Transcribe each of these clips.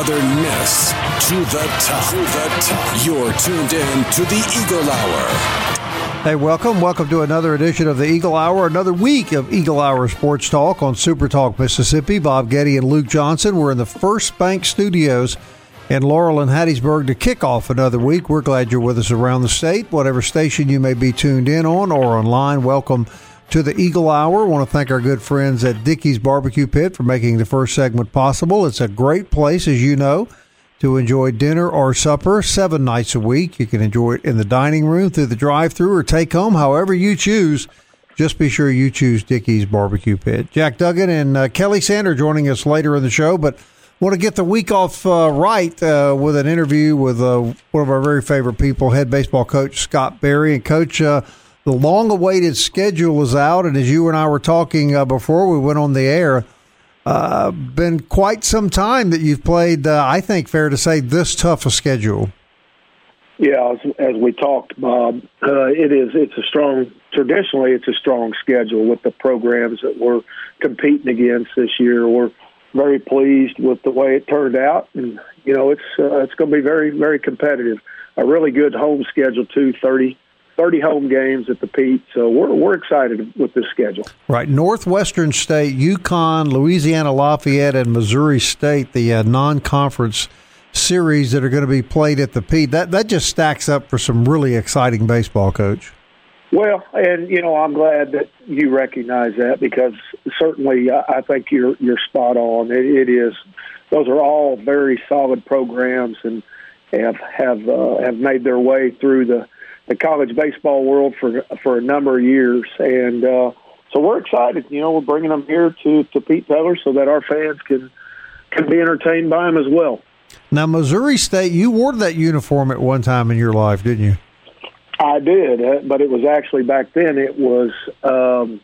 To the top. To the top. You're tuned in to the Eagle Hour. Hey, welcome. Welcome to another edition of the Eagle Hour, another week of Eagle Hour Sports Talk on Super Talk Mississippi. Bob Getty and Luke Johnson. We're in the First Bank Studios in Laurel and Hattiesburg to kick off another week. We're glad you're with us around the state, whatever station you may be tuned in on or online. Welcome to the Eagle Hour. I want to thank our good friends at Dickey's Barbecue Pit for making the first segment possible. It's a great place, as you know, to enjoy dinner or supper seven nights a week. You can enjoy it in the dining room, through the drive through, or take home, however you choose. Just be sure you choose Dickey's Barbecue Pit. Jack Duggan and uh, Kelly Sander joining us later in the show, but want to get the week off uh, right uh, with an interview with uh, one of our very favorite people, head baseball coach Scott Berry. And, Coach, uh, the long awaited schedule is out. And as you and I were talking uh, before we went on the air, uh, been quite some time that you've played, uh, I think, fair to say, this tough a schedule. Yeah, as, as we talked, Bob, uh, it is. It's a strong. Traditionally, it's a strong schedule with the programs that we're competing against this year. We're very pleased with the way it turned out, and you know, it's uh, it's going to be very very competitive. A really good home schedule too. 30, 30 home games at the Pete, so we're we're excited with this schedule. Right, Northwestern State, UConn, Louisiana Lafayette, and Missouri State, the uh, non-conference series that are going to be played at the Pete. That that just stacks up for some really exciting baseball, Coach. Well, and you know, I'm glad that you recognize that because certainly I think you're you're spot on. it, it is; those are all very solid programs and have have uh, have made their way through the the college baseball world for for a number of years, and uh, so we're excited. You know, we're bringing them here to to Pete Taylor so that our fans can can be entertained by them as well. Now, Missouri State, you wore that uniform at one time in your life, didn't you? I did, uh, but it was actually back then. It was. Um,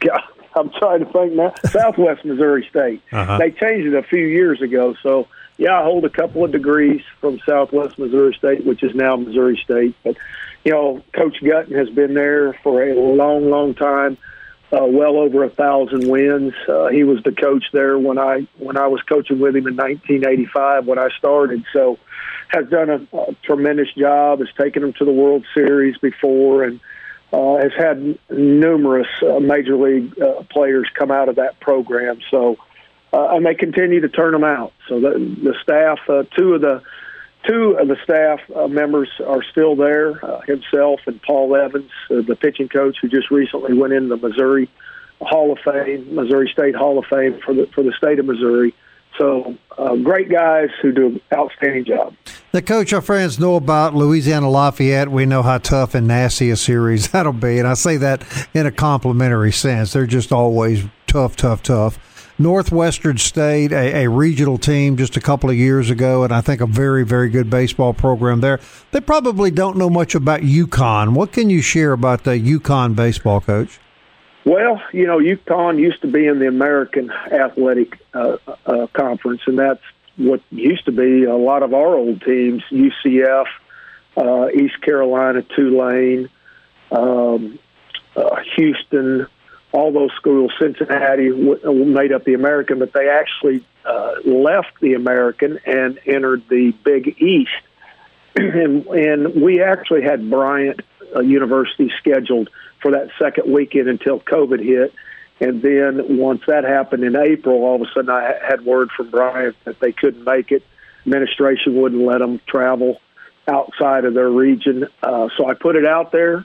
God, I'm trying to think now. Southwest Missouri State. Uh-huh. They changed it a few years ago. So yeah, I hold a couple of degrees from Southwest Missouri State, which is now Missouri State. But you know, Coach Guttin has been there for a long, long time. Uh, well over a thousand wins. Uh, he was the coach there when I when I was coaching with him in 1985 when I started. So has done a, a tremendous job. Has taken them to the World Series before, and uh, has had numerous uh, major league uh, players come out of that program. So, uh, and they continue to turn them out. So the, the staff, uh, two of the two of the staff uh, members are still there. Uh, himself and Paul Evans, uh, the pitching coach who just recently went in the Missouri Hall of Fame, Missouri State Hall of Fame for the for the state of Missouri. So uh, great guys who do an outstanding job. The coach, our friends know about Louisiana Lafayette. We know how tough and nasty a series that'll be, and I say that in a complimentary sense. They're just always tough, tough, tough. Northwestern State, a, a, regional team just a couple of years ago, and I think a very, very good baseball program there. They probably don't know much about UConn. What can you share about the UConn baseball coach? Well, you know, UConn used to be in the American Athletic uh, uh, Conference, and that's what used to be a lot of our old teams: UCF, uh, East Carolina, Tulane, um, uh, Houston, all those schools. Cincinnati w- made up the American, but they actually uh, left the American and entered the Big East. and, and we actually had Bryant uh, University scheduled for that second weekend until COVID hit. And then once that happened in April, all of a sudden I had word from Bryant that they couldn't make it. Administration wouldn't let them travel outside of their region. Uh, so I put it out there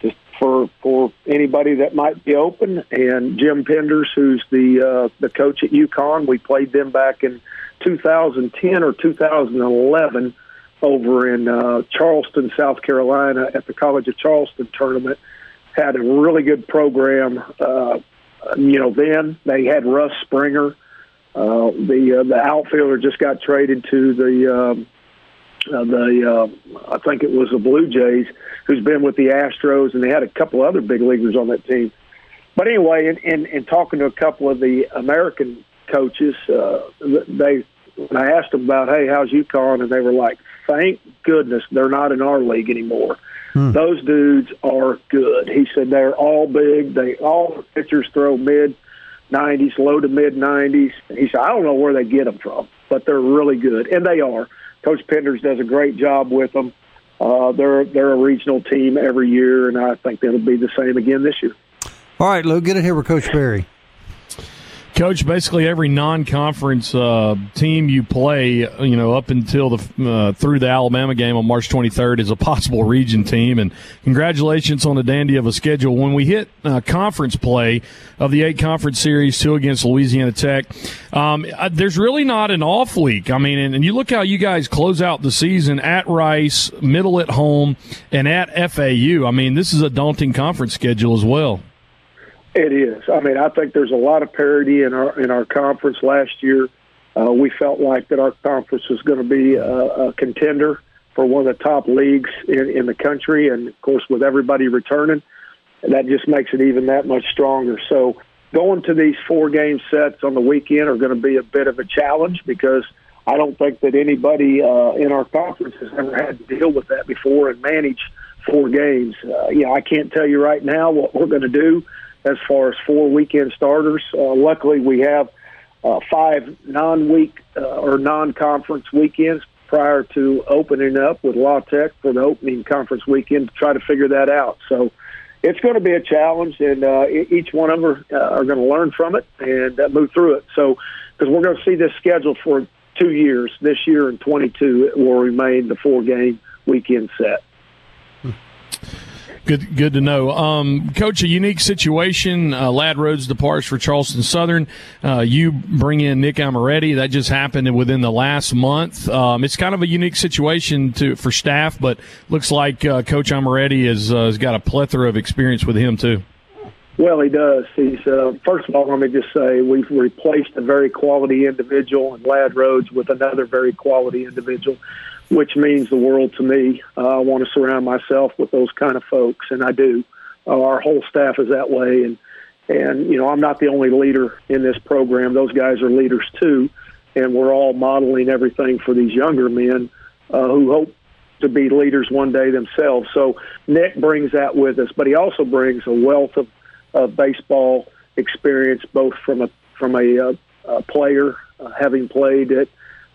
just for for anybody that might be open. And Jim Penders, who's the uh, the coach at UConn, we played them back in 2010 or 2011 over in uh, Charleston, South Carolina, at the College of Charleston tournament. Had a really good program. Uh, you know, then they had Russ Springer. Uh, the uh, the outfielder just got traded to the um, uh, the uh, I think it was the Blue Jays, who's been with the Astros, and they had a couple other big leaguers on that team. But anyway, in, in, in talking to a couple of the American coaches, uh, they when I asked them about, hey, how's UConn, and they were like, thank goodness they're not in our league anymore. Hmm. Those dudes are good. He said they're all big. They all pitchers throw mid 90s, low to mid 90s. He said I don't know where they get them from, but they're really good, and they are. Coach Penders does a great job with them. Uh, they're they're a regional team every year, and I think that'll be the same again this year. All right, Lou, get it here with Coach Berry. Coach, basically every non-conference uh, team you play, you know, up until the uh, through the Alabama game on March 23rd is a possible region team. And congratulations on the dandy of a schedule. When we hit uh, conference play of the eight conference series, two against Louisiana Tech, um, there's really not an off week. I mean, and, and you look how you guys close out the season at Rice, middle at home, and at FAU. I mean, this is a daunting conference schedule as well. It is. I mean, I think there's a lot of parity in our in our conference. Last year, uh, we felt like that our conference was going to be a, a contender for one of the top leagues in, in the country, and of course, with everybody returning, that just makes it even that much stronger. So, going to these four game sets on the weekend are going to be a bit of a challenge because I don't think that anybody uh, in our conference has ever had to deal with that before and manage four games. Uh, you know, I can't tell you right now what we're going to do as far as four weekend starters. Uh, luckily, we have uh, five non-week uh, or non-conference weekends prior to opening up with La Tech for the opening conference weekend to try to figure that out. So it's going to be a challenge, and uh, each one of them are, uh, are going to learn from it and uh, move through it. So because we're going to see this schedule for two years, this year and 22, it will remain the four-game weekend set. Good, good to know. Um, Coach, a unique situation. Uh, Ladd Rhodes departs for Charleston Southern. Uh, you bring in Nick Ammirati. That just happened within the last month. Um, it's kind of a unique situation to for staff, but looks like uh, Coach Ammirati has, uh, has got a plethora of experience with him too. Well, he does. He's uh, first of all, let me just say we've replaced a very quality individual in Lad Rhodes with another very quality individual which means the world to me. Uh, I want to surround myself with those kind of folks, and I do. Uh, our whole staff is that way, and and you know I'm not the only leader in this program. Those guys are leaders too, and we're all modeling everything for these younger men uh, who hope to be leaders one day themselves. So Nick brings that with us, but he also brings a wealth of, of baseball experience, both from a from a, uh, a player uh, having played at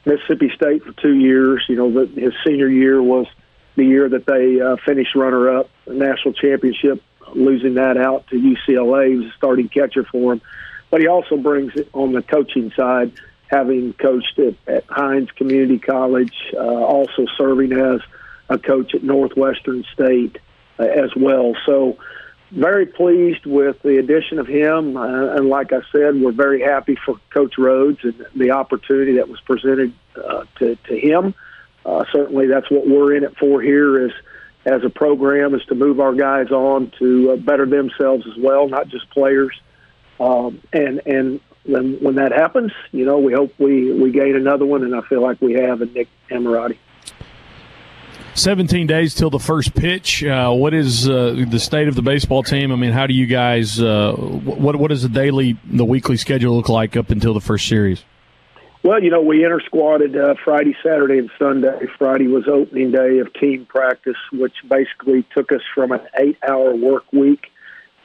Mississippi State for two years. You know, the, his senior year was the year that they uh, finished runner-up, national championship, losing that out to UCLA. Was a starting catcher for him, but he also brings it on the coaching side, having coached at, at Hinds Community College, uh, also serving as a coach at Northwestern State uh, as well. So very pleased with the addition of him. Uh, and like I said, we're very happy for Coach Rhodes and the opportunity that was presented uh, to, to him. Uh, certainly, that's what we're in it for here is as a program is to move our guys on to uh, better themselves as well, not just players. Um, and and when when that happens, you know, we hope we we gain another one, and I feel like we have in Nick Ammirati. 17 days till the first pitch. Uh, what is uh, the state of the baseball team? I mean, how do you guys? Uh, what what does the daily, the weekly schedule look like up until the first series? Well, you know, we inter squatted uh, Friday, Saturday, and Sunday. Friday was opening day of team practice, which basically took us from an eight-hour work week,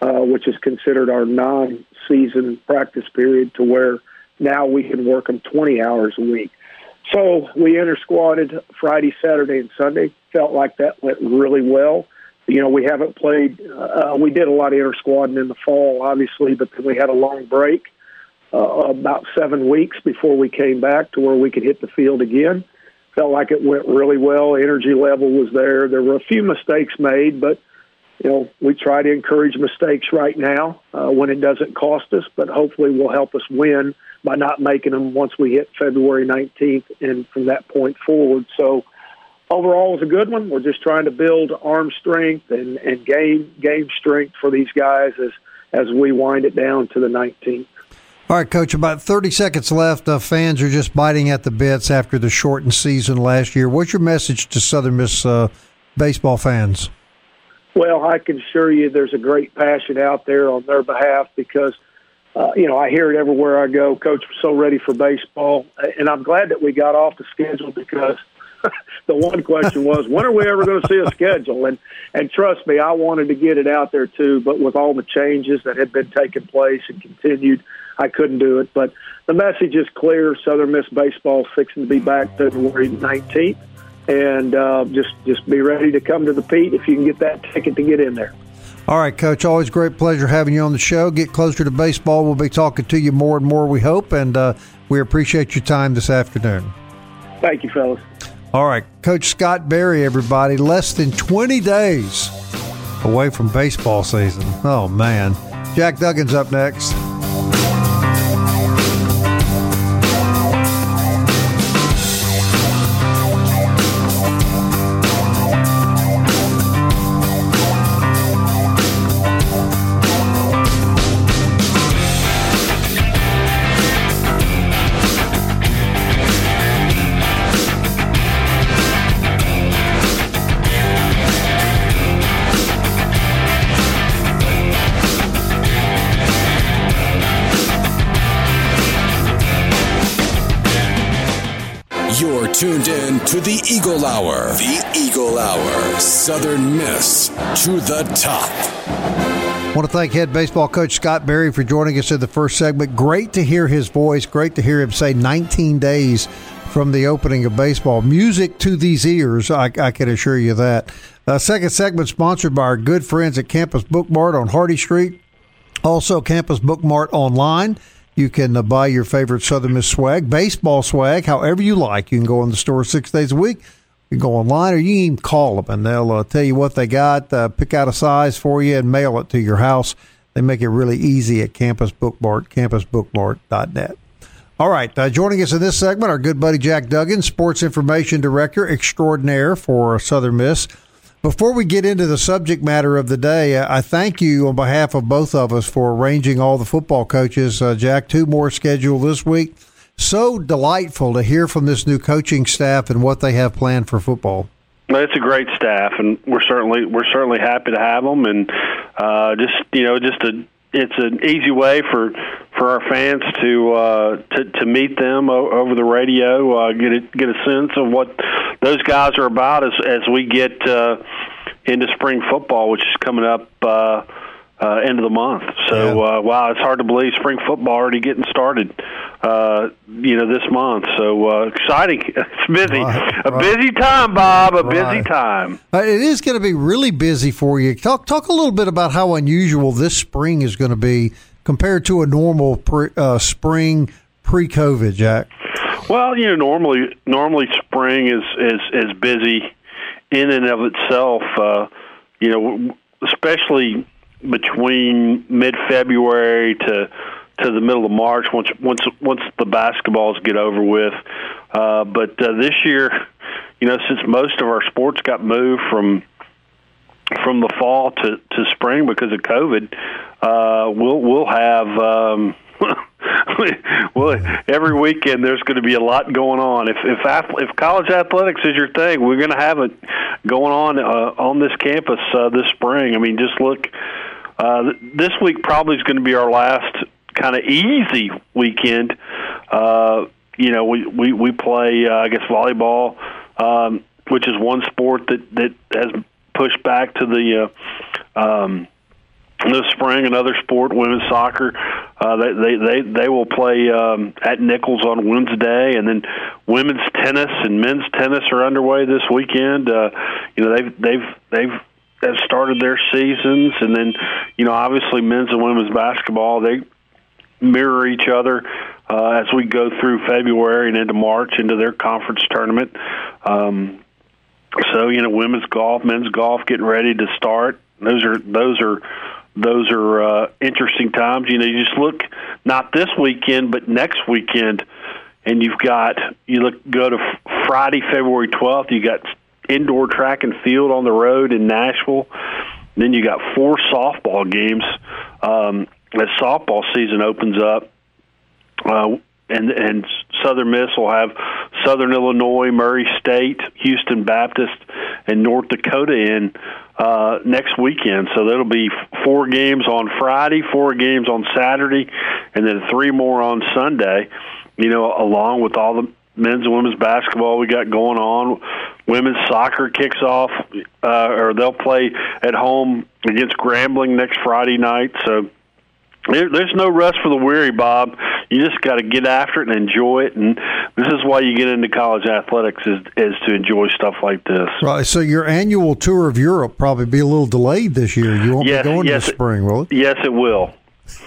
uh, which is considered our non-season practice period, to where now we can work them 20 hours a week. So we inter squatted Friday, Saturday, and Sunday. Felt like that went really well. You know, we haven't played. Uh, we did a lot of inter squatting in the fall, obviously, but then we had a long break, uh, about seven weeks before we came back to where we could hit the field again. Felt like it went really well. Energy level was there. There were a few mistakes made, but you know, we try to encourage mistakes right now uh, when it doesn't cost us, but hopefully will help us win by not making them once we hit February 19th and from that point forward. So overall, it was a good one. We're just trying to build arm strength and, and game game strength for these guys as as we wind it down to the 19th. All right, Coach, about 30 seconds left. Uh, fans are just biting at the bits after the shortened season last year. What's your message to Southern Miss uh, baseball fans? Well, I can assure you there's a great passion out there on their behalf because, uh, you know, I hear it everywhere I go. Coach, we're so ready for baseball. And I'm glad that we got off the schedule because the one question was, when are we ever going to see a schedule? And, and trust me, I wanted to get it out there too, but with all the changes that had been taking place and continued, I couldn't do it. But the message is clear. Southern Miss baseball fixing to be back February 19th, and uh, just just be ready to come to the Pete if you can get that ticket to get in there. All right, Coach. Always great pleasure having you on the show. Get closer to baseball. We'll be talking to you more and more. We hope, and uh, we appreciate your time this afternoon. Thank you, fellas. All right, Coach Scott Berry, everybody. Less than 20 days away from baseball season. Oh man, Jack Duggan's up next. Tuned in to the Eagle Hour. The Eagle Hour. Southern Miss to the top. I want to thank head baseball coach Scott Berry for joining us in the first segment. Great to hear his voice. Great to hear him say 19 days from the opening of baseball. Music to these ears, I, I can assure you that. Uh, second segment sponsored by our good friends at Campus Bookmart on Hardy Street. Also, Campus Bookmart online. You can uh, buy your favorite Southern Miss swag, baseball swag, however you like. You can go in the store six days a week. You can go online or you can even call them and they'll uh, tell you what they got, uh, pick out a size for you, and mail it to your house. They make it really easy at Campus Bookmart, campusbookmart.net. All right, uh, joining us in this segment, our good buddy Jack Duggan, Sports Information Director Extraordinaire for Southern Miss. Before we get into the subject matter of the day, I thank you on behalf of both of us for arranging all the football coaches. Uh, Jack, two more scheduled this week. So delightful to hear from this new coaching staff and what they have planned for football. It's a great staff, and we're certainly we're certainly happy to have them. And uh, just you know, just a it's an easy way for for our fans to uh, to, to meet them o- over the radio, uh, get a, get a sense of what those guys are about as as we get uh, into spring football, which is coming up. Uh, uh, end of the month. So uh, wow, it's hard to believe spring football already getting started. Uh, you know this month. So uh, exciting. It's busy. Right, a right. busy time, Bob. A busy time. Uh, it is going to be really busy for you. Talk talk a little bit about how unusual this spring is going to be compared to a normal pre, uh, spring pre-COVID, Jack. Well, you know, normally normally spring is is is busy in and of itself. Uh, you know, especially between mid February to to the middle of March once once once the basketballs get over with. Uh, but uh, this year, you know, since most of our sports got moved from from the fall to, to spring because of COVID, uh, we'll we'll have um, well every weekend there's going to be a lot going on. If if if college athletics is your thing, we're going to have it going on uh, on this campus uh, this spring. I mean, just look. Uh, this week probably is going to be our last kind of easy weekend. Uh, you know, we we we play uh, I guess volleyball, um, which is one sport that that has pushed back to the uh, um, this spring. Another sport, women's soccer. Uh, they, they they they will play um, at Nicholls on Wednesday, and then women's tennis and men's tennis are underway this weekend. Uh, you know they've they've they've have started their seasons, and then you know obviously men's and women's basketball they mirror each other uh, as we go through February and into March into their conference tournament. Um, so you know, women's golf, men's golf, getting ready to start. Those are those are those are uh, interesting times. You know, you just look not this weekend, but next weekend, and you've got you look go to Friday, February twelfth. You got indoor track and field on the road in Nashville. Then you got four softball games um, as softball season opens up. Uh, and and Southern Miss will have Southern Illinois, Murray State, Houston Baptist, and North Dakota in uh, next weekend. So that'll be four games on Friday, four games on Saturday, and then three more on Sunday. You know, along with all the men's and women's basketball we got going on. Women's soccer kicks off, uh, or they'll play at home against Grambling next Friday night. So there, there's no rest for the weary, Bob. You just got to get after it and enjoy it. And this is why you get into college athletics is is to enjoy stuff like this. Right. So your annual tour of Europe probably be a little delayed this year. You won't yes, be going yes, this spring, will it? Yes, it will.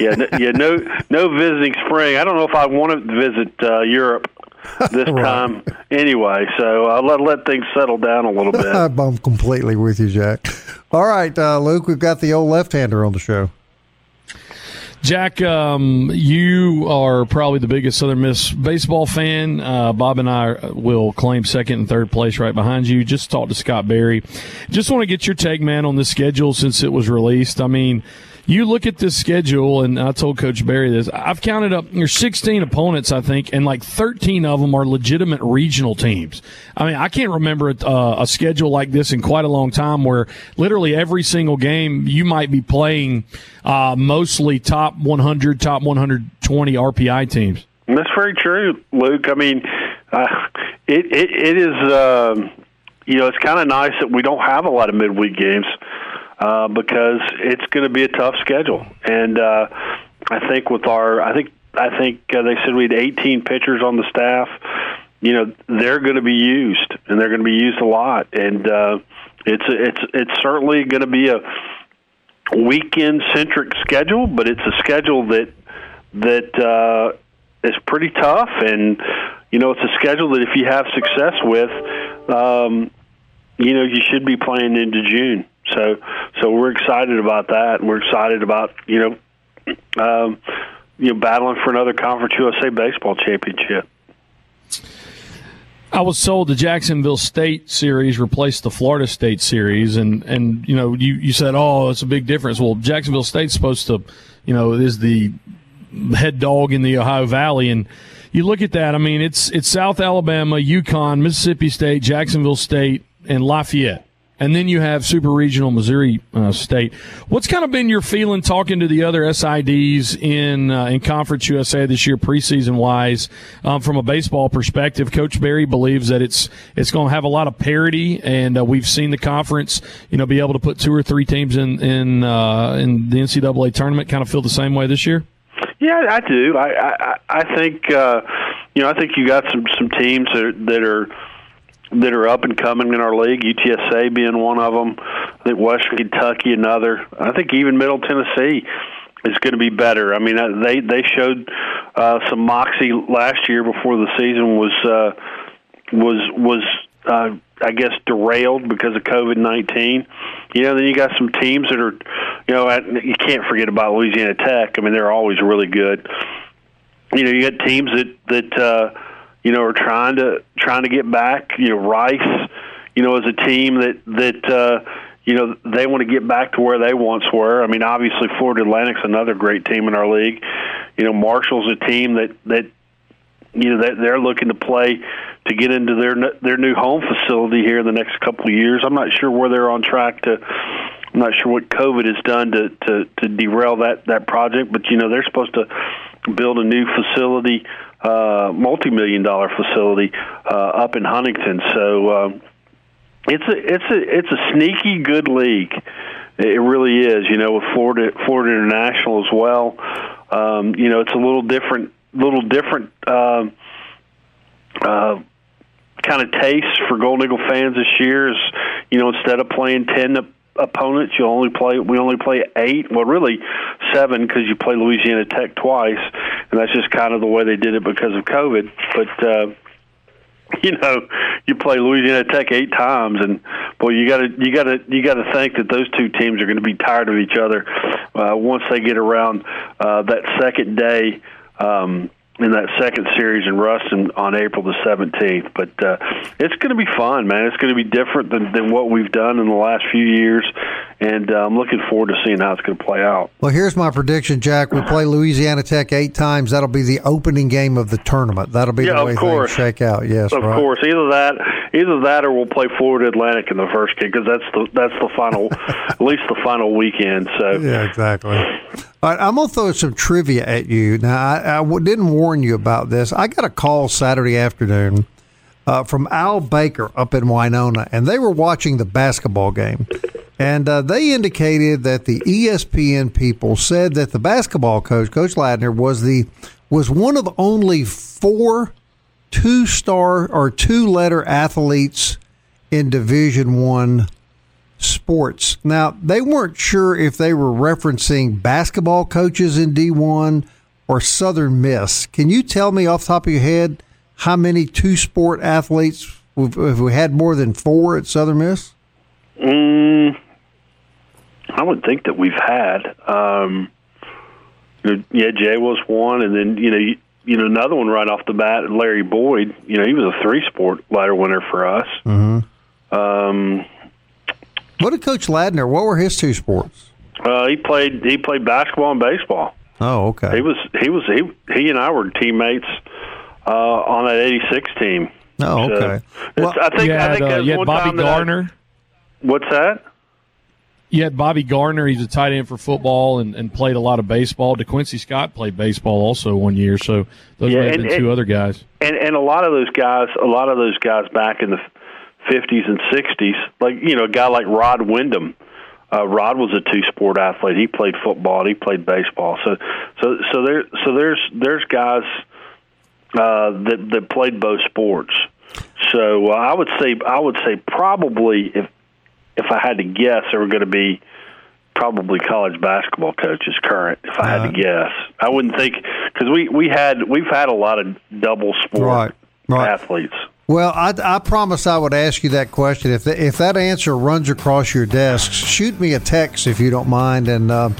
yeah, no, yeah, no, no visiting spring. I don't know if I want to visit uh, Europe this right. time anyway. So I'll let let things settle down a little bit. I'm completely with you, Jack. All right, uh, Luke, we've got the old left-hander on the show. Jack, um, you are probably the biggest Southern Miss baseball fan. Uh, Bob and I will claim second and third place right behind you. Just talked to Scott Berry. Just want to get your take, man, on the schedule since it was released. I mean, you look at this schedule, and I told Coach Berry this. I've counted up your 16 opponents, I think, and like 13 of them are legitimate regional teams. I mean, I can't remember a, uh, a schedule like this in quite a long time, where literally every single game you might be playing uh, mostly top 100, top 120 RPI teams. That's very true, Luke. I mean, uh, it, it it is. Uh, you know, it's kind of nice that we don't have a lot of midweek games uh, because it's going to be a tough schedule. And uh, I think with our, I think I think uh, they said we had 18 pitchers on the staff. You know, they're going to be used, and they're going to be used a lot. And uh, it's it's it's certainly going to be a weekend centric schedule, but it's a schedule that that uh, is pretty tough, and you know, it's a schedule that if you have success with, um, you know, you should be playing into June. So, so we're excited about that, and we're excited about you know, um, you know, battling for another Conference USA baseball championship. I was told the Jacksonville State series replaced the Florida State series, and and you know, you you said, oh, it's a big difference. Well, Jacksonville State's supposed to, you know, is the head dog in the Ohio Valley, and you look at that. I mean, it's it's South Alabama, UConn, Mississippi State, Jacksonville State, and Lafayette and then you have super regional Missouri uh, State. What's kind of been your feeling talking to the other SIDs in uh, in Conference USA this year, preseason wise, um, from a baseball perspective? Coach Berry believes that it's it's going to have a lot of parity, and uh, we've seen the conference, you know, be able to put two or three teams in in uh, in the NCAA tournament. Kind of feel the same way this year. Yeah, I do. I I, I think uh, you know I think you got some some teams that are, that are that are up and coming in our league. UTSA being one of them. I think Western Kentucky another. I think even Middle Tennessee is going to be better. I mean, they they showed uh, some moxie last year before the season was uh, was was uh, I guess derailed because of COVID nineteen. You know, then you got some teams that are, you know, at, you can't forget about Louisiana Tech. I mean, they're always really good. You know, you got teams that that. Uh, you know, are trying to trying to get back. You know, Rice, you know, as a team that that uh, you know they want to get back to where they once were. I mean, obviously Florida Atlantic's another great team in our league. You know, Marshall's a team that that you know that they're looking to play to get into their their new home facility here in the next couple of years. I'm not sure where they're on track to. I'm not sure what COVID has done to to, to derail that that project, but you know they're supposed to build a new facility uh, multi-million dollar facility uh, up in Huntington. So uh, it's a it's a it's a sneaky good league. It really is. You know, with Florida Florida International as well. Um, you know, it's a little different, little different. Uh, uh, kind of taste for Golden Eagle fans this year is, you know, instead of playing ten to opponents. You only play. We only play eight. Well, really seven because you play Louisiana Tech twice, and that's just kind of the way they did it because of COVID. But uh, you know, you play Louisiana Tech eight times, and boy, you got to you got to you got to think that those two teams are going to be tired of each other uh, once they get around uh, that second day. Um, in that second series in Ruston on April the 17th. But uh, it's going to be fun, man. It's going to be different than, than what we've done in the last few years, and uh, I'm looking forward to seeing how it's going to play out. Well, here's my prediction, Jack. We play Louisiana Tech eight times. That'll be the opening game of the tournament. That'll be yeah, the way things shake out. Yes, of right. course. Either that, either that, or we'll play Florida Atlantic in the first game because that's the that's the final, at least the final weekend. So Yeah, exactly. All right, I'm gonna throw some trivia at you. Now, I I w- didn't warn you about this. I got a call Saturday afternoon uh, from Al Baker up in Winona, and they were watching the basketball game. And uh, they indicated that the ESPN people said that the basketball coach, Coach Ladner, was the was one of only four two star or two letter athletes in Division One sports. Now they weren't sure if they were referencing basketball coaches in D one or Southern Miss. Can you tell me off the top of your head how many two sport athletes if we had more than four at Southern Miss? Mm, I wouldn't think that we've had. Um, you know, yeah, Jay was one, and then you know, you, you know, another one right off the bat, Larry Boyd. You know, he was a three-sport ladder winner for us. Mm-hmm. Um, What did Coach Ladner? What were his two sports? uh, he played he played basketball and baseball. Oh, okay. He was he was he he and I were teammates uh, on that '86 team. Oh, okay. it's- Well, I think you I think uh, you had one Bobby time that Garner. what's that? You had Bobby Gardner. He's a tight end for football and, and played a lot of baseball. DeQuincy Scott played baseball also one year. So those Yeah, may have and- been two and- other guys. and and a lot of those guys, a lot of those guys back in the fifties and sixties, like you know, a guy like Rod Wyndham. Uh, Rod was a two-sport athlete. He played football. and He played baseball. So, so, so there, so there's there's guys uh, that that played both sports. So uh, I would say I would say probably if if I had to guess, there were going to be probably college basketball coaches current. If I had Uh, to guess, I wouldn't think because we we had we've had a lot of double sport Right, right. athletes. Well, I, I promised I would ask you that question. If the, if that answer runs across your desk, shoot me a text if you don't mind, and uh,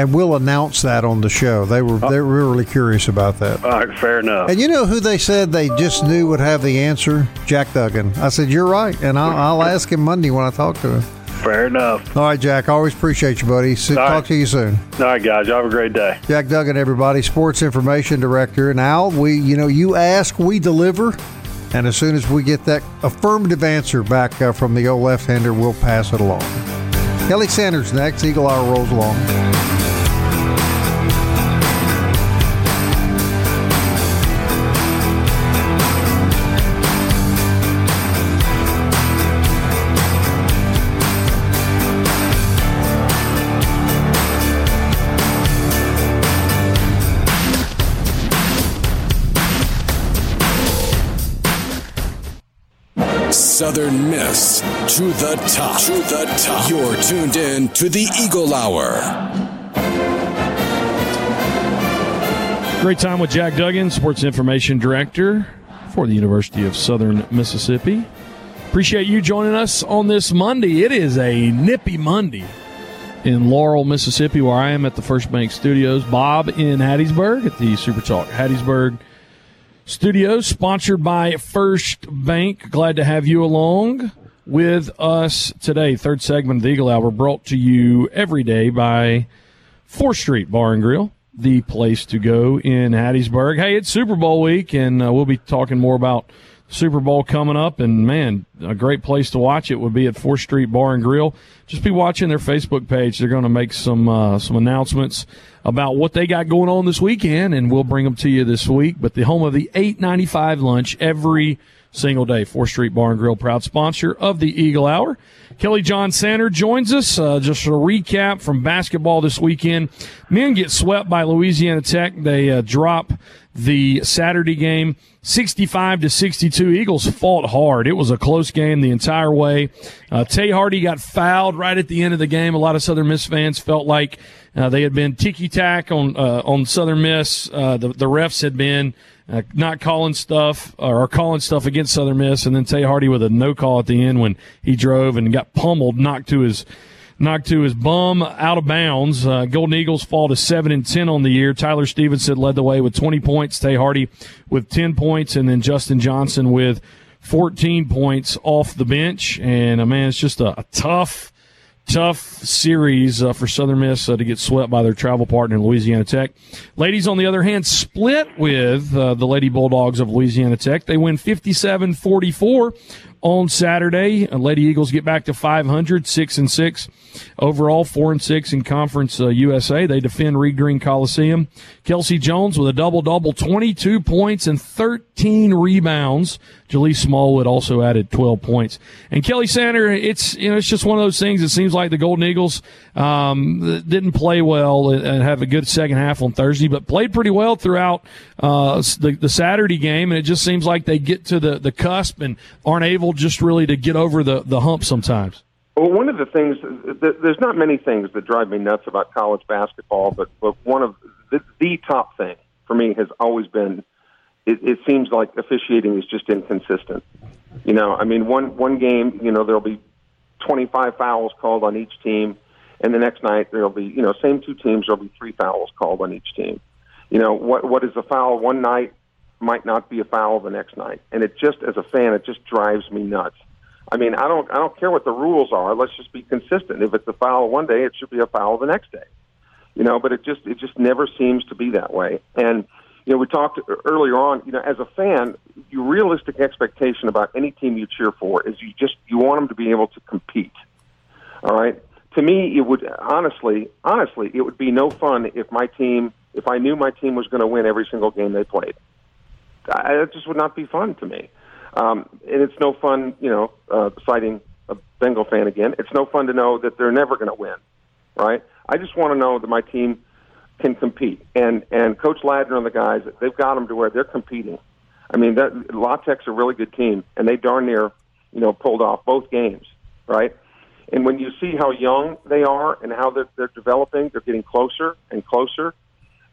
and we'll announce that on the show. They were they were really curious about that. All right, fair enough. And you know who they said they just knew would have the answer? Jack Duggan. I said you're right, and I'll, I'll ask him Monday when I talk to him. Fair enough. All right, Jack. Always appreciate you, buddy. So, talk right. to you soon. All right, guys. Have a great day. Jack Duggan, everybody, sports information director. Now we, you know, you ask, we deliver. And as soon as we get that affirmative answer back uh, from the old left-hander, we'll pass it along. Kelly Sanders next. Eagle Hour rolls along. Southern Miss to the top. To the top. You're tuned in to the Eagle Hour. Great time with Jack Duggan, Sports Information Director for the University of Southern Mississippi. Appreciate you joining us on this Monday. It is a nippy Monday in Laurel, Mississippi, where I am at the First Bank Studios. Bob in Hattiesburg at the Super Talk Hattiesburg Studios, sponsored by First Bank. Glad to have you along with us today. Third segment of the Eagle Hour brought to you every day by 4th Street Bar and Grill, the place to go in Hattiesburg. Hey, it's Super Bowl week, and uh, we'll be talking more about Super Bowl coming up. And man, a great place to watch it would be at 4th Street Bar and Grill. Just be watching their Facebook page. They're going to make some uh, some announcements about what they got going on this weekend, and we'll bring them to you this week. But the home of the 895 lunch every single day. 4th Street Bar and Grill, proud sponsor of the Eagle Hour. Kelly John Sander joins us. Uh, just a recap from basketball this weekend. Men get swept by Louisiana Tech. They uh, drop the Saturday game 65 to 62. Eagles fought hard. It was a close game the entire way. Uh, Tay Hardy got fouled right at the end of the game. A lot of Southern Miss fans felt like uh, they had been ticky tack on uh, on Southern Miss. Uh, the the refs had been uh, not calling stuff or calling stuff against Southern Miss, and then Tay Hardy with a no call at the end when he drove and got pummeled, knocked to his knocked to his bum out of bounds. Uh, Golden Eagles fall to seven and ten on the year. Tyler Stevenson led the way with twenty points. Tay Hardy with ten points, and then Justin Johnson with fourteen points off the bench. And uh, man, it's just a, a tough tough series uh, for Southern Miss uh, to get swept by their travel partner Louisiana Tech. Ladies, on the other hand, split with uh, the Lady Bulldogs of Louisiana Tech. They win 57 44 on Saturday. Uh, Lady Eagles get back to 500, 6 and 6 overall, 4 and 6 in Conference uh, USA. They defend Reed Green Coliseum. Kelsey Jones with a double double, 22 points and 13 rebounds. Jaleese Smallwood also added 12 points. And Kelly Sander, it's, you know, it's just one of those things. It seems like the Golden Eagles, um, didn't play well and have a good second half on Thursday, but played pretty well throughout, uh, the, the Saturday game. And it just seems like they get to the, the cusp and aren't able just really to get over the, the hump sometimes. Well, one of the things, there's not many things that drive me nuts about college basketball, but, but one of the, the top thing for me has always been it, it seems like officiating is just inconsistent. You know, I mean, one one game, you know, there'll be 25 fouls called on each team, and the next night there'll be, you know, same two teams, there'll be three fouls called on each team. You know, what what is a foul one night might not be a foul the next night, and it just, as a fan, it just drives me nuts. I mean, I don't I don't care what the rules are. Let's just be consistent. If it's a foul one day, it should be a foul the next day. You know, but it just it just never seems to be that way. And you know, we talked earlier on. You know, as a fan, your realistic expectation about any team you cheer for is you just you want them to be able to compete. All right. To me, it would honestly, honestly, it would be no fun if my team, if I knew my team was going to win every single game they played. I, that just would not be fun to me. Um, and it's no fun, you know, uh, citing a Bengal fan again. It's no fun to know that they're never going to win, right? I just want to know that my team can compete. And and Coach Ladner and the guys, they've got them to where they're competing. I mean, that Tech's a really good team, and they darn near, you know, pulled off both games, right? And when you see how young they are and how they're, they're developing, they're getting closer and closer.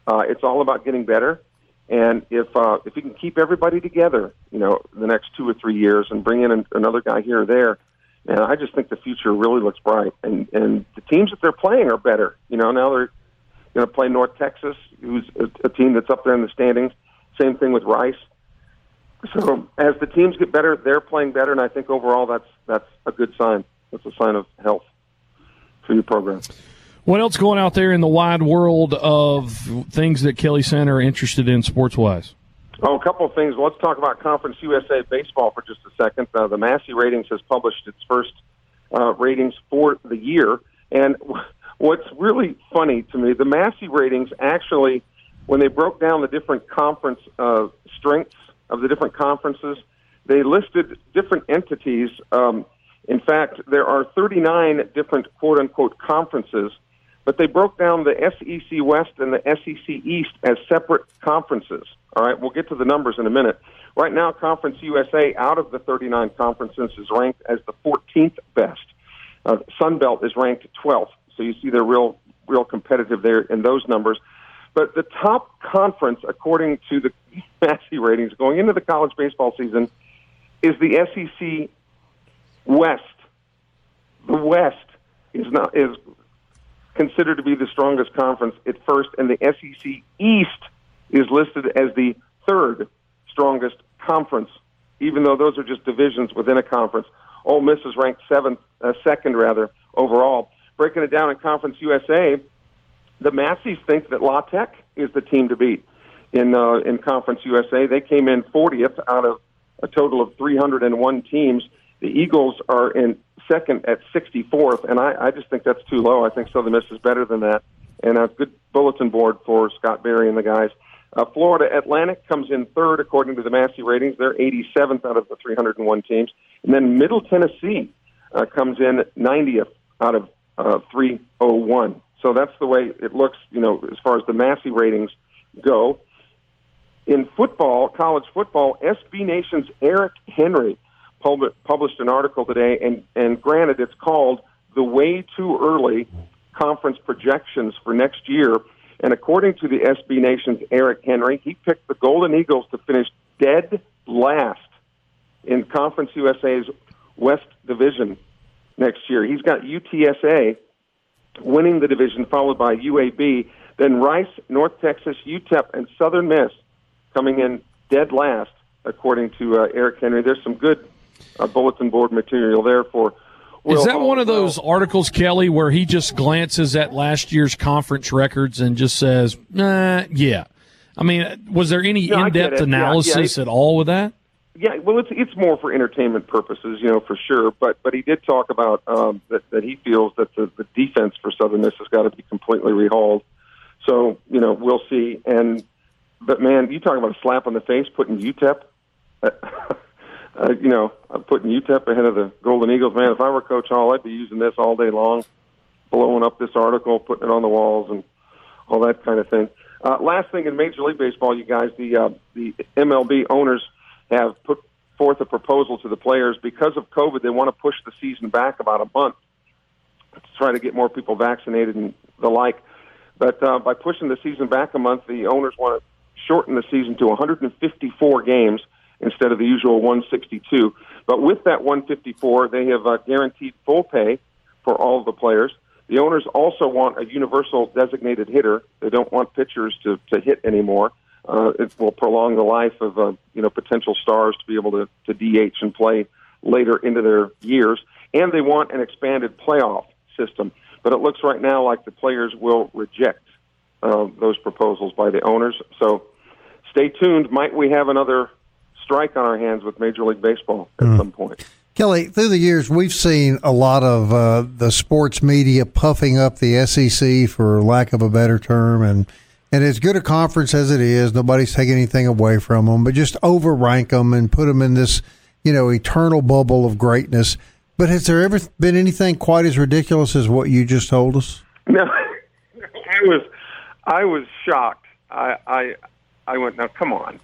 Uh, it's all about getting better. And if uh, if you can keep everybody together, you know, the next two or three years, and bring in an, another guy here or there, and I just think the future really looks bright. And and the teams that they're playing are better. You know, now they're going to play North Texas, who's a, a team that's up there in the standings. Same thing with Rice. So as the teams get better, they're playing better, and I think overall that's that's a good sign. That's a sign of health for your program. What else going out there in the wide world of things that Kelly Center are interested in sports wise? Oh, a couple of things. Let's talk about Conference USA baseball for just a second. Uh, the Massey Ratings has published its first uh, ratings for the year, and what's really funny to me, the Massey Ratings actually, when they broke down the different conference uh, strengths of the different conferences, they listed different entities. Um, in fact, there are 39 different quote unquote conferences but they broke down the SEC West and the SEC East as separate conferences. All right, we'll get to the numbers in a minute. Right now, Conference USA, out of the 39 conferences, is ranked as the 14th best. Uh, Sun Belt is ranked 12th, so you see they're real, real competitive there in those numbers. But the top conference, according to the Massey ratings, going into the college baseball season, is the SEC West. The West is not is considered to be the strongest conference at first, and the SEC East is listed as the third strongest conference, even though those are just divisions within a conference. Ole Miss is ranked seventh, uh, second rather overall. Breaking it down in Conference USA, the Masseys think that La Tech is the team to beat in uh, in Conference USA. They came in 40th out of a total of 301 teams. The Eagles are in second at 64th, and I, I just think that's too low. I think Southern Miss is better than that, and a good bulletin board for Scott Berry and the guys. Uh, Florida Atlantic comes in third according to the Massey ratings. They're 87th out of the 301 teams, and then Middle Tennessee uh, comes in 90th out of uh, 301. So that's the way it looks, you know, as far as the Massey ratings go. In football, college football, SB Nation's Eric Henry published an article today, and, and granted, it's called The Way Too Early Conference Projections for Next Year. And according to the SB Nation's Eric Henry, he picked the Golden Eagles to finish dead last in Conference USA's West Division next year. He's got UTSA winning the division, followed by UAB, then Rice, North Texas, UTEP, and Southern Miss coming in dead last, according to uh, Eric Henry. There's some good uh, bulletin board material there for Is that one of those articles, Kelly, where he just glances at last year's conference records and just says, nah, yeah? I mean, was there any No, in-depth it. Yeah, analysis yeah. at all with that? Yeah, well, it's it's more for entertainment purposes, you know, for sure. But but he did talk about um, that that he feels that the, the defense for Southern Miss has got to be completely rehauled. So you know, we'll see. And but man, you talk about a slap on the face, putting UTEP. Uh, you know, I'm putting UTEP ahead of the Golden Eagles. Man, if I were Coach Hall, I'd be using this all day long, blowing up this article, putting it on the walls, and all that kind of thing. Uh, last thing in Major League Baseball, you guys, the uh, the MLB owners have put forth a proposal to the players because of COVID. They want to push the season back about a month to try to get more people vaccinated and the like. But uh, by pushing the season back a month, the owners want to shorten the season to 154 games instead of the usual 162. But with that 154, they have uh, guaranteed full pay for all of the players. The owners also want a universal designated hitter. They don't want pitchers to, to hit anymore. Uh, it will prolong the life of uh, you know potential stars to be able to, to DH and play later into their years. And they want an expanded playoff system. But it looks right now like the players will reject uh, those proposals by the owners. So stay tuned. Might we have another strike on our hands with Major League Baseball at some point? Kelly, through the years, we've seen a lot of uh, the sports media puffing up the SEC, for lack of a better term, and and as good a conference as it is, nobody's taking anything away from them, but just overrank them and put them in this, you know, eternal bubble of greatness. But has there ever been anything quite as ridiculous as what you just told us? No, I was, I was shocked. I, I, I went, now come on,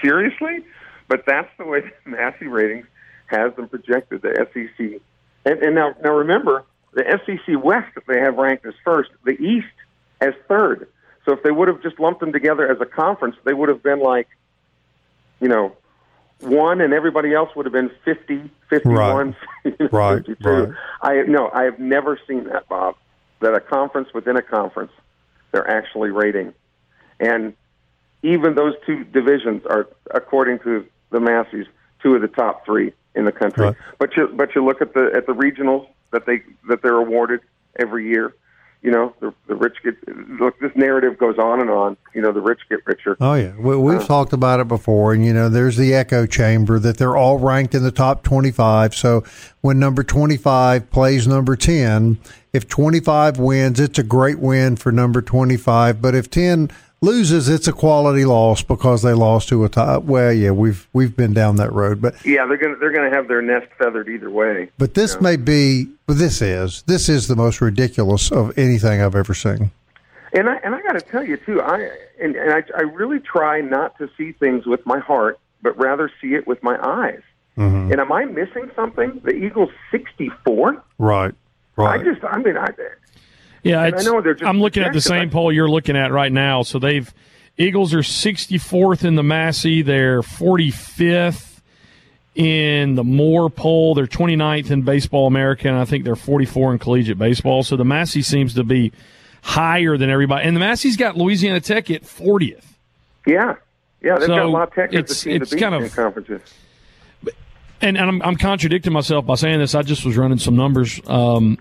seriously? But that's the way the Massey ratings has them projected. The SEC, and, and now, now remember, the SEC West they have ranked as first, the East as third. So if they would have just lumped them together as a conference, they would have been like, you know, one, and everybody else would have been 50, 51, Right, 52. right. I no, I have never seen that, Bob. That a conference within a conference, they're actually rating, and even those two divisions are, according to the Massey's, two of the top three in the country. Right. But you but you look at the at the regionals that they that they're awarded every year. You know, the, the rich get look. This narrative goes on and on. You know, the rich get richer. Oh yeah, we, we've uh, talked about it before, and you know, there's the echo chamber that they're all ranked in the top 25. So when number 25 plays number 10, if 25 wins, it's a great win for number 25. But if 10 loses, it's a quality loss because they lost to a top. Well, yeah, we've we've been down that road, but Yeah, they're gonna they're gonna have their nest feathered either way. but this may be, but this is this is the most ridiculous of anything I've ever seen. And I and I got to tell you too, I and, and I, I really try not to see things with my heart, but rather see it with my eyes. Mm-hmm. And am I missing something? The Eagles sixty four. Right, Right. I just I mean I Yeah, I know they're just I'm looking at the same poll you're looking at right now. So they've Eagles are 64th in the Massey. They're 45th in the Moore poll. They're 29th in Baseball America, and I think they're 44 in collegiate baseball. So the Massey seems to be higher than everybody. And the Massey's got Louisiana Tech at 40th. yeah yeah they've So got a lot of tech as the team it's kind of- in conferences. and, and I'm, I'm contradicting myself by saying this. I just was running some numbers. Um,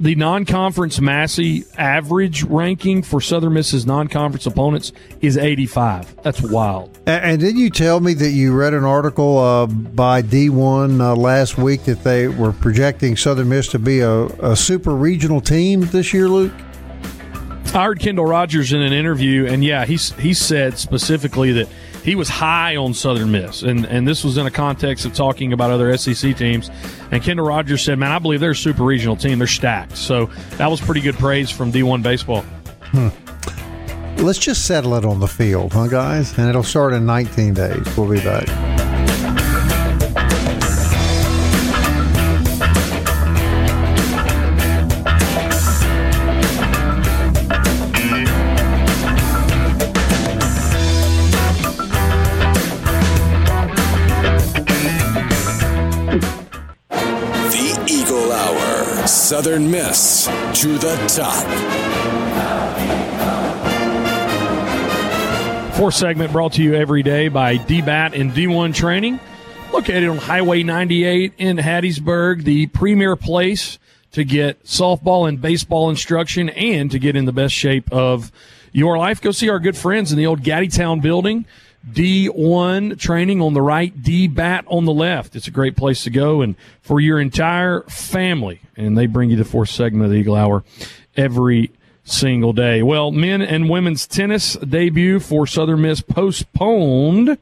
the non-conference Massey average ranking for Southern Miss's non-conference opponents is 85. That's wild. And, and did you tell me that you read an article uh, by D1 uh, last week that they were projecting Southern Miss to be a, a super regional team this year, Luke? I heard Kendall Rogers in an interview, and yeah, he he said specifically that he was high on Southern Miss, and and this was in a context of talking about other SEC teams. And Kendall Rogers said, "Man, I believe they're a super regional team. They're stacked." So that was pretty good praise from D1 baseball. Hmm. Let's just settle it on the field, huh, guys? And it'll start in 19 days. We'll be back. Southern Miss to the top. Fourth segment brought to you every day by DBAT and D1 Training. located on Highway 98 in Hattiesburg, the premier place to get softball and baseball instruction and to get in the best shape of your life. Go see our good friends in the old Gaddytown building. D1 training on the right, D bat on the left. It's a great place to go and for your entire family. And they bring you the fourth segment of the Eagle Hour every single day. Well, men and women's tennis debut for Southern Miss postponed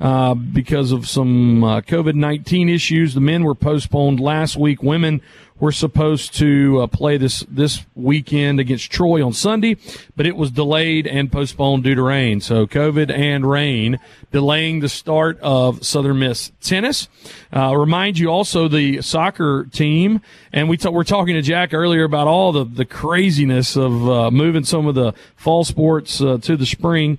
uh, because of some uh, COVID 19 issues. The men were postponed last week. Women were supposed to uh, play this this weekend against Troy on Sunday, but it was delayed and postponed due to rain. So COVID and rain delaying the start of Southern Miss tennis. Uh, remind you also the soccer team, and we t- we're talking to Jack earlier about all the the craziness of uh, moving some of the fall sports uh, to the spring.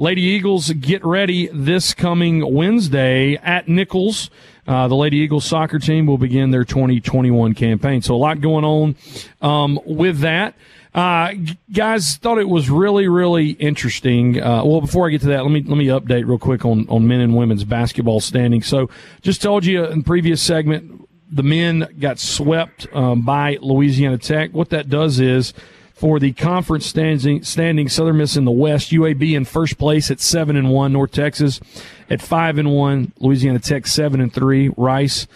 Lady Eagles get ready this coming Wednesday at Nicholls. Uh, the Lady Eagles soccer team will begin their 2021 campaign. So a lot going on um, with that. Uh, guys, thought it was really, really interesting. Uh, well, before I get to that, let me let me update real quick on on men and women's basketball standing. So, just told you in previous segment, the men got swept um, by Louisiana Tech. What that does is for the conference standing, standing Southern Miss in the West, UAB in first place at seven and one, North Texas at five and one, Louisiana Tech seven and three, Rice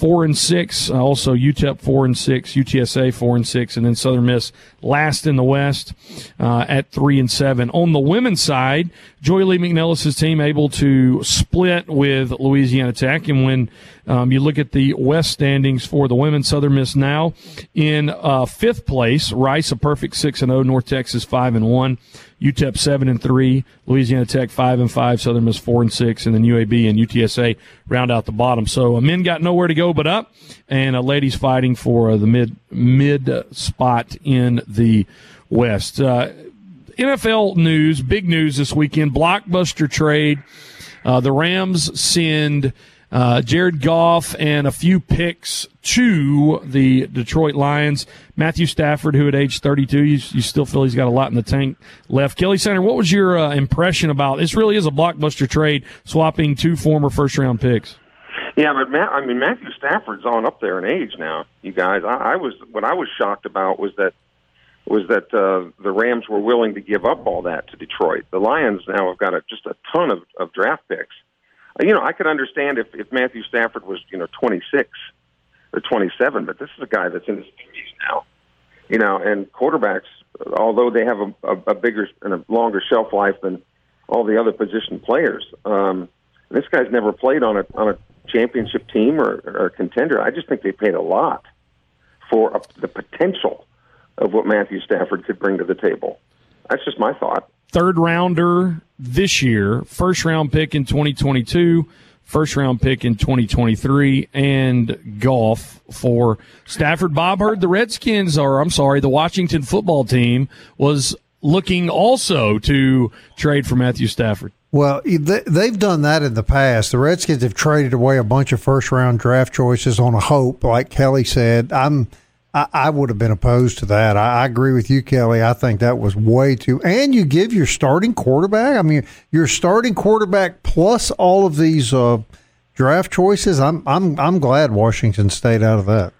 four and six, uh, also UTEP four and six, UTSA four and six, and then Southern Miss last in the West uh, at three and seven. On the women's side, Joye Lee-McNelis's team able to split with Louisiana Tech, and when um, you look at the West standings for the women. Southern Miss now in uh, fifth place. Rice a perfect six and zero. Oh. North Texas five and one. UTEP seven and three. Louisiana Tech five and five. Southern Miss four and six, and then UAB and UTSA round out the bottom. So uh, men got nowhere to go but up, and uh, ladies fighting for uh, the mid mid spot in the West. Uh, NFL news, big news this weekend. Blockbuster trade. Uh, the Rams send uh, Jared Goff and a few picks to the Detroit Lions. Matthew Stafford, who at age 32, you, you still feel he's got a lot in the tank left. Kelly Center, what was your uh, impression about this? Really is a blockbuster trade, swapping two former first round picks. Yeah, but Matt, I mean Matthew Stafford's on up there in age now. You guys, I, I was what I was shocked about was that was that uh, the Rams were willing to give up all that to Detroit. The Lions now have got a, just a ton of, of draft picks you know, I could understand if if Matthew Stafford was you know 26 or 27, but this is a guy that's in his 30s now. You know, and quarterbacks, although they have a, a, a bigger and a longer shelf life than all the other position players, um, this guy's never played on a on a championship team or, or a contender. I just think they paid a lot for a, the potential of what Matthew Stafford could bring to the table. That's just my thought third rounder this year, first round pick in 2022, first round pick in 2023, and Goff for Stafford. Bob heard the Redskins, or I'm sorry, the Washington football team was looking also to trade for Matthew Stafford. Well, they've done that in the past. The Redskins have traded away a bunch of first round draft choices on a hope, like Kelly said. I'm I, I, would have been opposed to that. I, I, agree with you, Kelly. I think that was way too. And you give your starting quarterback. I mean, your starting quarterback plus all of these uh, draft choices. I'm I'm I'm glad Washington stayed out of that.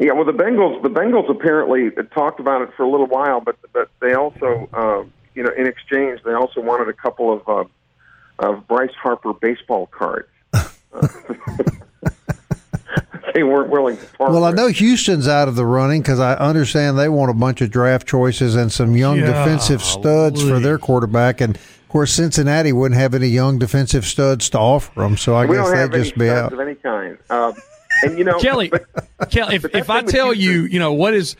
Yeah, well, the Bengals the Bengals apparently talked about it for a little while, but but they also uh, you know in exchange they also wanted a couple of uh, of Bryce Harper baseball cards. they weren't willing to part. Well, I know Houston's out of the running because I understand they want a bunch of draft choices and some young yeah, defensive studs for their quarterback, and of course Cincinnati wouldn't have any young defensive studs to offer them, so I we guess they'd just be out of any kind. Uh, and you know, Kelly, but, Kelly, if, if I tell you, you know, what is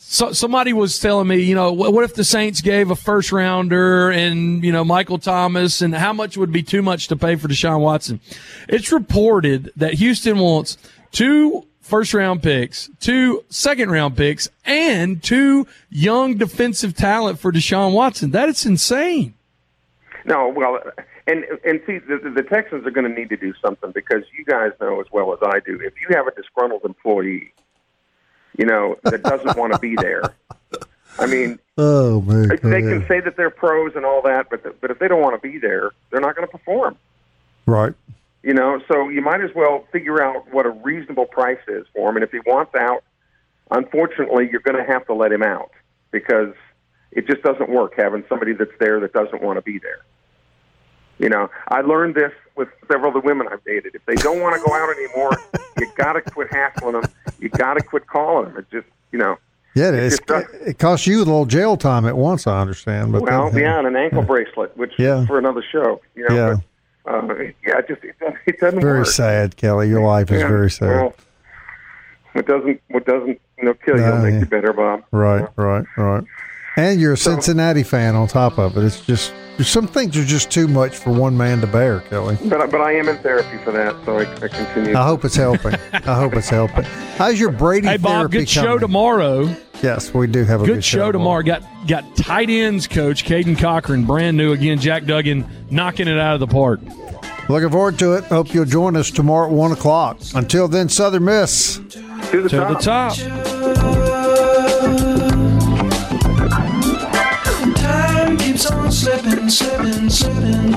so, somebody was telling me, you know, what, what, if the Saints gave a first rounder and, you know, Michael Thomas and how much would be too much to pay for Deshaun Watson? It's reported that Houston wants two first round picks, two second round picks, and two young defensive talent for Deshaun Watson. That is insane. No, well, and and see, the, the Texans are going to need to do something because you guys know as well as I do. If you have a disgruntled employee, you know that doesn't want to be there. I mean, oh man, they can say that they're pros and all that, but the, but if they don't want to be there, they're not going to perform. Right. You know, so you might as well figure out what a reasonable price is for him. And if he wants out, unfortunately, you're going to have to let him out because it just doesn't work having somebody that's there that doesn't want to be there. You know, I learned this with several of the women I've dated. If they don't want to go out anymore, you got to quit hassling them. You got to quit calling them. It just, you know. Yeah, it, is. it costs you a little jail time at once. I understand, but well, then, yeah, and an ankle yeah. bracelet, which yeah. for another show. You know, yeah, but, uh, yeah, it just it, it doesn't very work. sad, Kelly. Your life is yeah, very sad. Well, what doesn't what doesn't you know kill you will make you better, Bob. Right, right, right. And you're a so, Cincinnati fan on top of it. It's just some things are just too much for one man to bear, Kelly. But but I am in therapy for that, so I, I continue. I hope it's helping. I hope it's helping. How's your Brady? Hey Bob, good coming? show tomorrow. Yes, we do have a good, good show, tomorrow. Got got tight ends coach Caden Cochran, brand new again. Jack Duggan knocking it out of the park. Looking forward to it. Hope you'll join us tomorrow at one o'clock. Until then, Southern Miss to the to top. The top. Slipping, slipping, slipping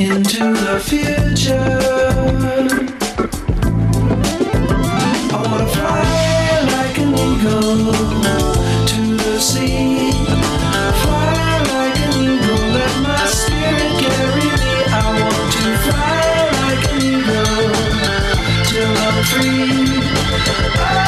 into the future. I wanna fly like an eagle to the sea. Fly like an eagle, let my spirit carry me. I want to fly like an eagle till I'm free.